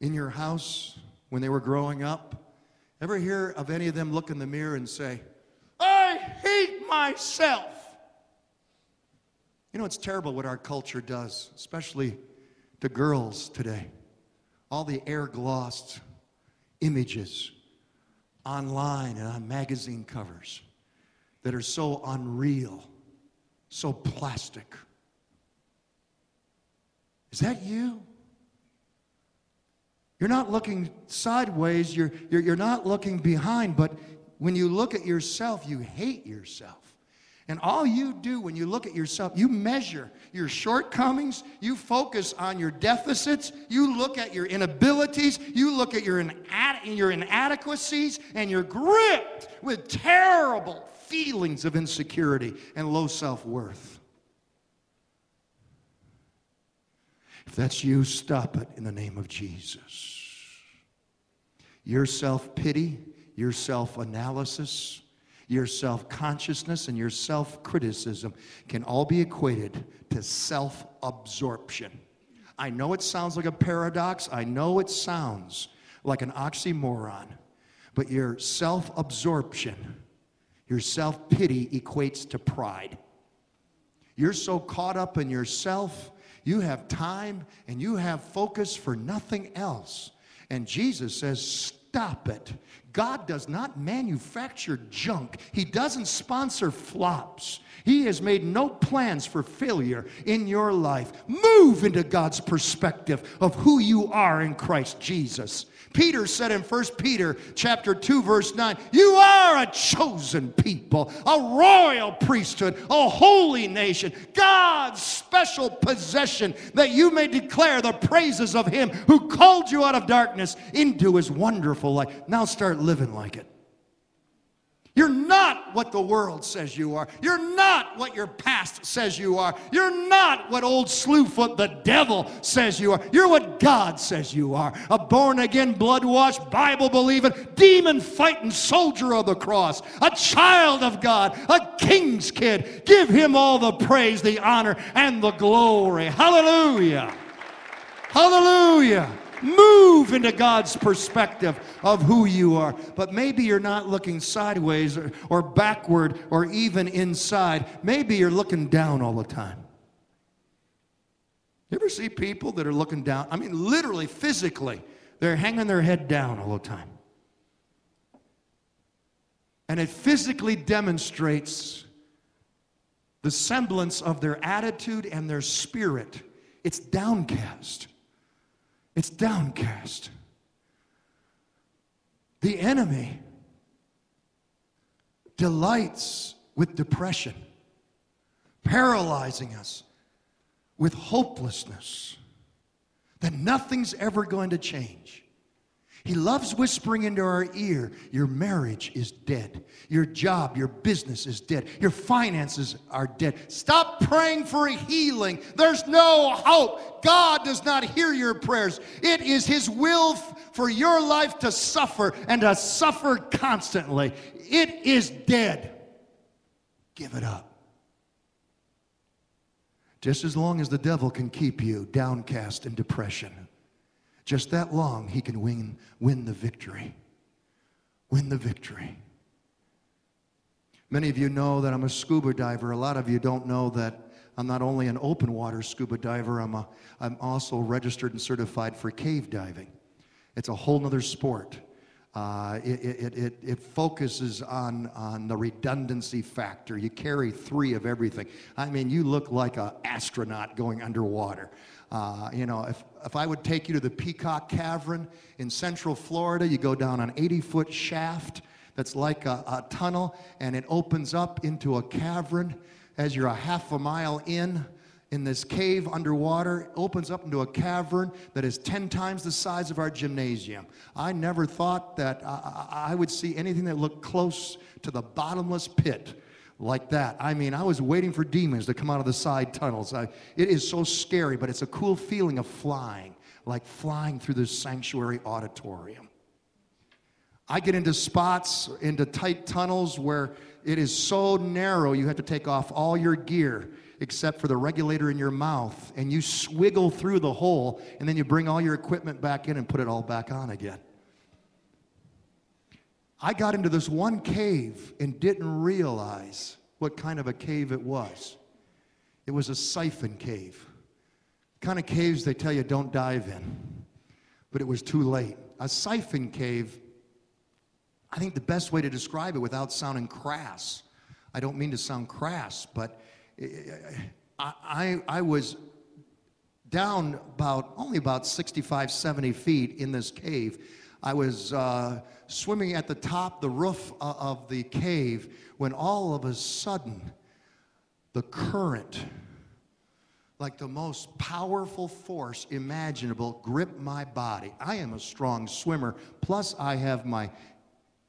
A: in your house when they were growing up? Ever hear of any of them look in the mirror and say, I hate myself? You know, it's terrible what our culture does, especially to girls today. All the air glossed images online and on magazine covers that are so unreal, so plastic. Is that you? You're not looking sideways, you're, you're, you're not looking behind, but when you look at yourself, you hate yourself. And all you do when you look at yourself, you measure your shortcomings, you focus on your deficits, you look at your inabilities, you look at your, inad- your inadequacies, and you're gripped with terrible feelings of insecurity and low self worth. If that's you, stop it in the name of Jesus. Your self pity, your self analysis, your self consciousness and your self criticism can all be equated to self absorption. I know it sounds like a paradox, I know it sounds like an oxymoron, but your self absorption, your self pity equates to pride. You're so caught up in yourself, you have time and you have focus for nothing else. And Jesus says, Stop it. God does not manufacture junk. He doesn't sponsor flops. He has made no plans for failure in your life. Move into God's perspective of who you are in Christ Jesus. Peter said in 1 Peter chapter 2 verse 9, "You are a chosen people, a royal priesthood, a holy nation, God's special possession, that you may declare the praises of him who called you out of darkness into his wonderful light." Now start living like it. You're not what the world says you are. You're not what your past says you are. You're not what old Slewfoot the devil says you are. You're what God says you are. A born again, blood washed, Bible believing, demon fighting soldier of the cross. A child of God. A king's kid. Give him all the praise, the honor, and the glory. Hallelujah. Hallelujah. Move into God's perspective of who you are. But maybe you're not looking sideways or, or backward or even inside. Maybe you're looking down all the time. You ever see people that are looking down? I mean, literally, physically, they're hanging their head down all the time. And it physically demonstrates the semblance of their attitude and their spirit It's downcast. It's downcast. The enemy delights with depression, paralyzing us with hopelessness that nothing's ever going to change. He loves whispering into our ear, Your marriage is dead. Your job, your business is dead. Your finances are dead. Stop praying for a healing. There's no hope. God does not hear your prayers. It is His will for your life to suffer and to suffer constantly. It is dead. Give it up. Just as long as the devil can keep you downcast in depression, just that long he can win, win the victory. Win the victory. Many of you know that I'm a scuba diver. A lot of you don't know that I'm not only an open water scuba diver, I'm, a, I'm also registered and certified for cave diving. It's a whole nother sport. Uh, it, it, it, it, focuses on, on the redundancy factor. You carry three of everything. I mean, you look like an astronaut going underwater. Uh, you know, if, if I would take you to the Peacock Cavern in central Florida, you go down an 80 foot shaft that's like a, a tunnel, and it opens up into a cavern as you're a half a mile in in this cave underwater, it opens up into a cavern that is 10 times the size of our gymnasium. I never thought that I, I would see anything that looked close to the bottomless pit like that. I mean, I was waiting for demons to come out of the side tunnels. I, it is so scary, but it's a cool feeling of flying, like flying through this sanctuary auditorium. I get into spots, into tight tunnels where it is so narrow you have to take off all your gear except for the regulator in your mouth, and you swiggle through the hole, and then you bring all your equipment back in and put it all back on again. I got into this one cave and didn't realize what kind of a cave it was. It was a siphon cave. The kind of caves they tell you don't dive in. But it was too late. A siphon cave, I think the best way to describe it without sounding crass, I don't mean to sound crass, but I, I, I was down about only about 65, 70 feet in this cave. I was uh, swimming at the top, the roof of the cave, when all of a sudden the current, like the most powerful force imaginable, gripped my body. I am a strong swimmer, plus, I have my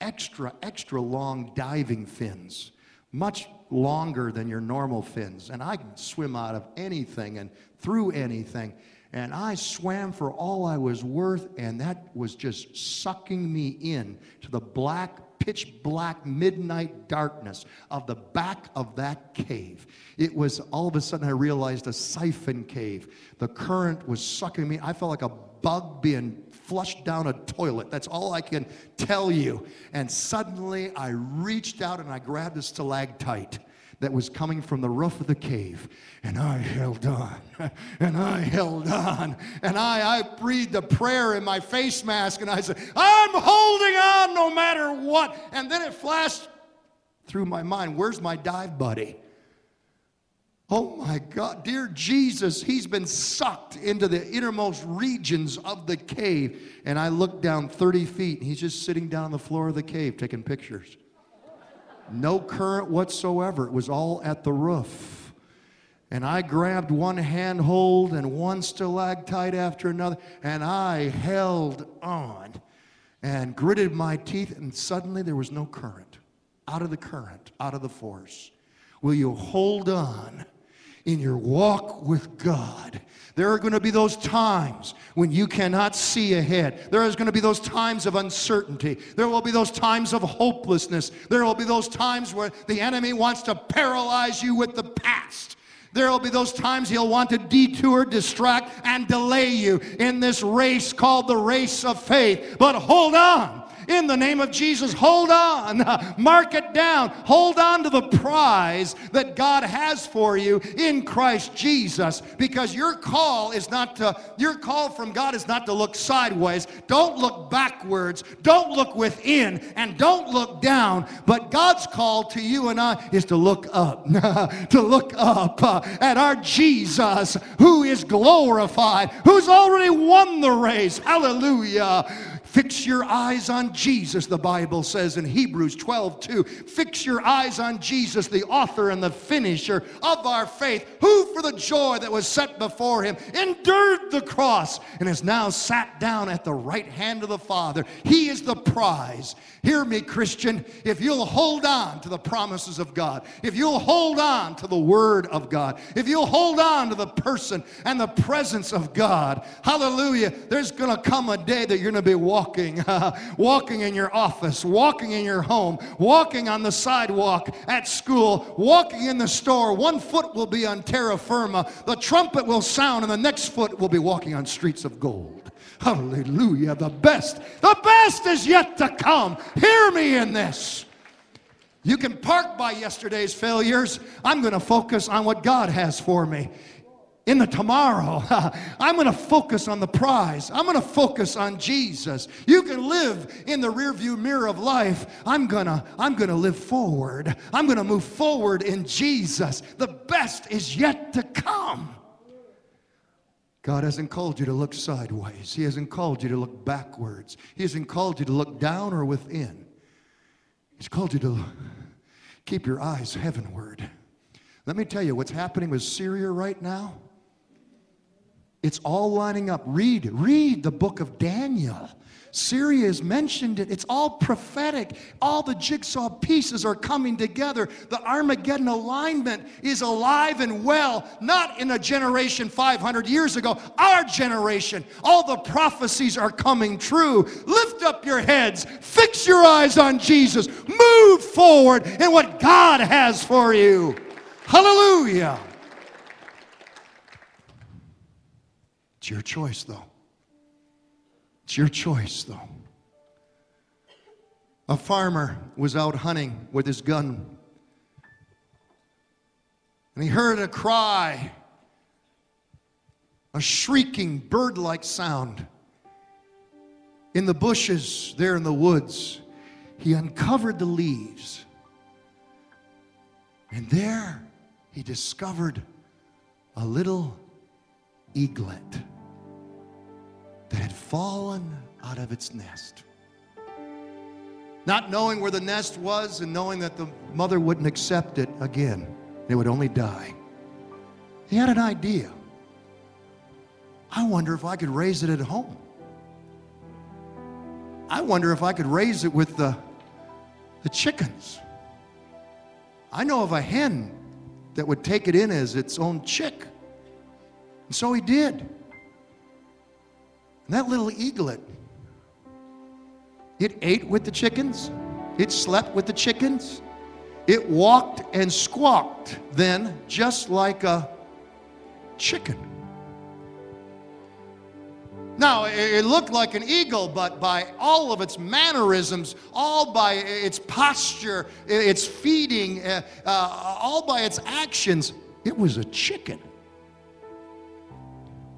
A: extra, extra long diving fins, much longer than your normal fins. And I can swim out of anything and through anything. And I swam for all I was worth, and that was just sucking me in to the black, pitch black midnight darkness of the back of that cave. It was all of a sudden I realized a siphon cave. The current was sucking me. I felt like a bug being flushed down a toilet. That's all I can tell you. And suddenly I reached out and I grabbed a stalactite that was coming from the roof of the cave. And I held on, and I held on, and I, I breathed a prayer in my face mask, and I said, I'm holding on no matter what. And then it flashed through my mind, where's my dive buddy? Oh my God, dear Jesus, he's been sucked into the innermost regions of the cave. And I looked down 30 feet, and he's just sitting down on the floor of the cave taking pictures. No current whatsoever. It was all at the roof. And I grabbed one handhold and one stalactite after another, and I held on and gritted my teeth, and suddenly there was no current. Out of the current, out of the force. Will you hold on? In your walk with God. There are going to be those times when you cannot see ahead. There is going to be those times of uncertainty. There will be those times of hopelessness. There will be those times where the enemy wants to paralyze you with the past. There will be those times he'll want to detour, distract, and delay you in this race called the race of faith. But hold on In the name of Jesus, hold on. Mark it down. Hold on to the prize that God has for you in Christ Jesus because your call is not to, your call from God is not to look sideways. Don't look backwards. Don't look within and don't look down. But God's call to you and I is to look up, to look up uh, at our Jesus who is glorified, who's already won the race. Hallelujah. Fix your eyes on Jesus, the Bible says in Hebrews 12 2. Fix your eyes on Jesus, the author and the finisher of our faith, who for the joy that was set before him endured the cross and is now sat down at the right hand of the Father. He is the prize. Hear me, Christian. If you'll hold on to the promises of God, if you'll hold on to the Word of God, if you'll hold on to the person and the presence of God, hallelujah, there's going to come a day that you're going to be walking walking, walking in your office, walking in your home, walking on the sidewalk at school, walking in the store. One foot will be on terra firma, the trumpet will sound, and the next foot will be walking on streets of gold. Hallelujah. The best, the best is yet to come. Hear me in this. You can park by yesterday's failures. I'm going to focus on what God has for me in the tomorrow. I'm going to focus on the prize. I'm going to focus on Jesus. You can live in the rearview mirror of life. I'm going to I'm going to live forward. I'm going to move forward in Jesus. The best is yet to come. God hasn't called you to look sideways. He hasn't called you to look backwards. He hasn't called you to look down or within. He's called you to keep your eyes heavenward. Let me tell you what's happening with Syria right now it's all lining up. Read, read the book of Daniel. Syria is mentioned it. It's all prophetic. All the jigsaw pieces are coming together. The Armageddon alignment is alive and well, not in a generation 500 years ago, our generation. All the prophecies are coming true. Lift up your heads, fix your eyes on Jesus, move forward in what God has for you. Hallelujah. It's your choice, though. It's your choice, though. A farmer was out hunting with his gun, and he heard a cry, a shrieking bird like sound. In the bushes there in the woods, he uncovered the leaves, and there he discovered a little eaglet that had fallen out of its nest. Not knowing where the nest was and knowing that the mother wouldn't accept it again, it would only die. He had an idea. I wonder if I could raise it at home. I wonder if I could raise it with the, the chickens. I know of a hen that would take it in as its own chick. And so he did. And that little eaglet, it ate with the chickens, it slept with the chickens, it walked and squawked then just like a chicken. Now, it looked like an eagle, but by all of its mannerisms, all by its posture, its feeding, uh, uh, all by its actions, it was a chicken.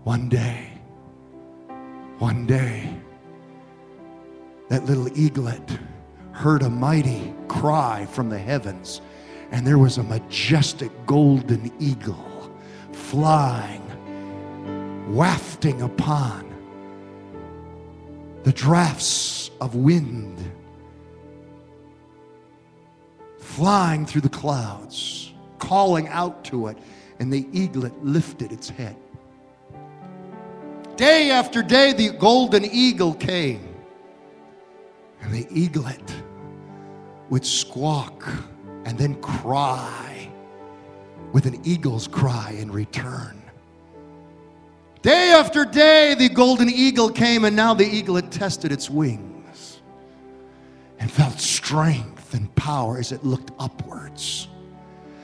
A: One day, one day, that little eaglet heard a mighty cry from the heavens, and there was a majestic golden eagle flying, wafting upon the drafts of wind, flying through the clouds, calling out to it, and the eaglet lifted its head. Day after day, the golden eagle came. And the eaglet would squawk and then cry with an eagle's cry in return. Day after day, the golden eagle came, and now the eaglet tested its wings and felt strength and power as it looked upwards.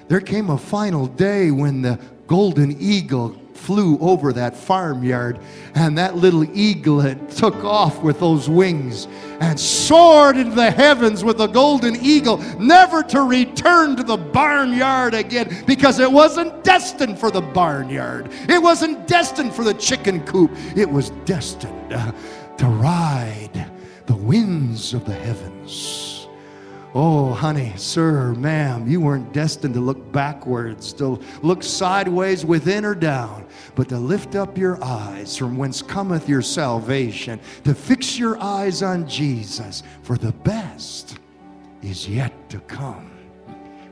A: there came a final day when the golden eagle flew over that farmyard, and that little eaglet took off with those wings and soared into the heavens with the golden eagle, never to return to the barnyard again because it wasn't destined for the barnyard. It wasn't destined for the chicken coop. It was destined to ride the winds of the heavens. Oh, honey, sir, ma'am, you weren't destined to look backwards, to look sideways within or down, but to lift up your eyes from whence cometh your salvation, to fix your eyes on Jesus, for the best is yet to come.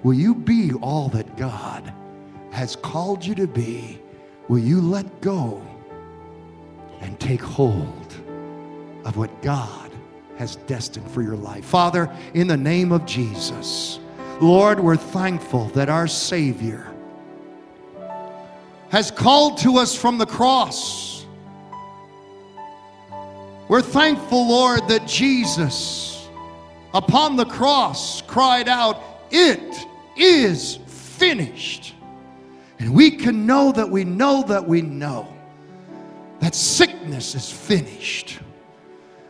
A: Will you be all that God has called you to be? Will you let go and take hold of what God has destined for your life. Father, in the name of Jesus, Lord, we're thankful that our Savior has called to us from the cross. We're thankful, Lord, that Jesus upon the cross cried out, It is finished. And we can know that we know that we know that sickness is finished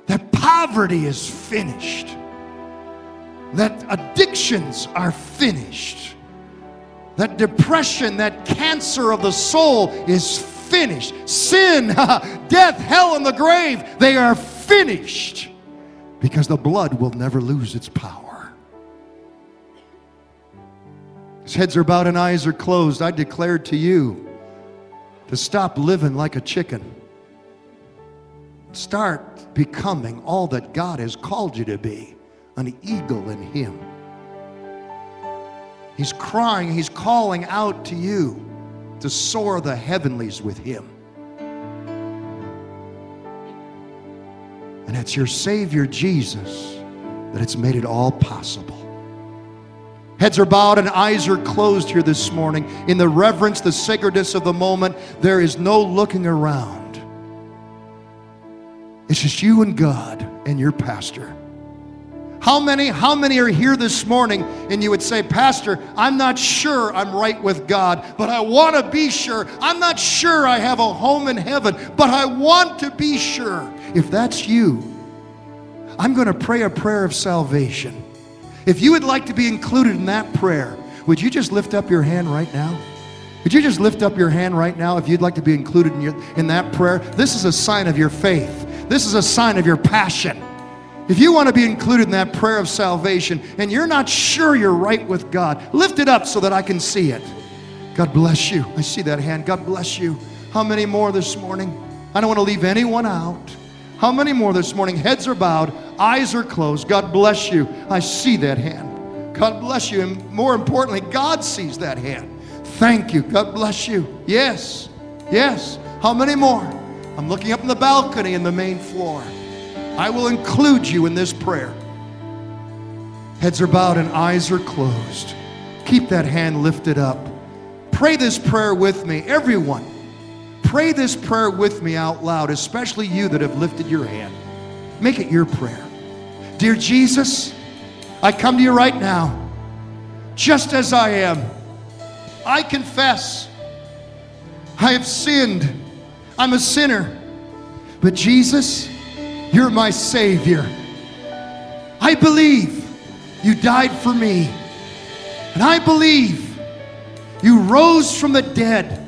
A: that poverty is finished, that addictions are finished, that depression, that cancer of the soul is finished. Sin, death, hell, and the grave, they are finished because the blood will never lose its power. His heads are bowed and eyes are closed. I declare to you to stop living like a chicken. Start becoming all that God has called you to be an eagle in Him. He's crying, He's calling out to you to soar the heavenlies with Him. And it's your Savior Jesus that it's made it all possible. Heads are bowed and eyes are closed here this morning. In the reverence, the sacredness of the moment, there is no looking around. It's just you and God and your pastor. How many, how many are here this morning and you would say, Pastor, I'm not sure I'm right with God, but I want to be sure. I'm not sure I have a home in heaven, but I want to be sure. If that's you, I'm going to pray a prayer of salvation. If you would like to be included in that prayer, would you just lift up your hand right now? Would you just lift up your hand right now if you'd like to be included in, your, in that prayer? This is a sign of your faith. This is a sign of your passion. If you want to be included in that prayer of salvation and you're not sure you're right with God, lift it up so that I can see it. God bless you. I see that hand. God bless you. How many more this morning? I don't want to leave anyone out. How many more this morning? Heads are bowed, eyes are closed. God bless you. I see that hand. God bless you. And more importantly, God sees that hand. Thank you. God bless you. Yes. Yes. How many more? I'm looking up in the balcony in the main floor. I will include you in this prayer. Heads are bowed and eyes are closed. Keep that hand lifted up. Pray this prayer with me. Everyone, pray this prayer with me out loud, especially you that have lifted your hand. Make it your prayer. Dear Jesus, I come to you right now, just as I am. I confess I have sinned I'm a sinner. But Jesus, you're my Savior. I believe you died for me. And I believe you rose from the dead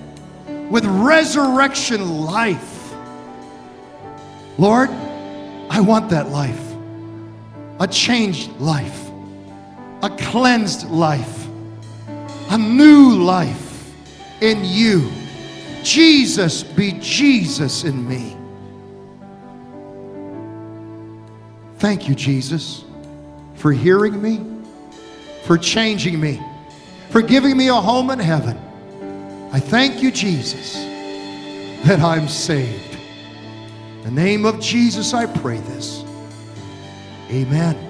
A: with resurrection life. Lord, I want that life. A changed life. A cleansed life. A new life in you. Jesus be Jesus in me. Thank you, Jesus, for hearing me, for changing me, for giving me a home in heaven. I thank you, Jesus, that I'm saved. In the name of Jesus, I pray this. Amen.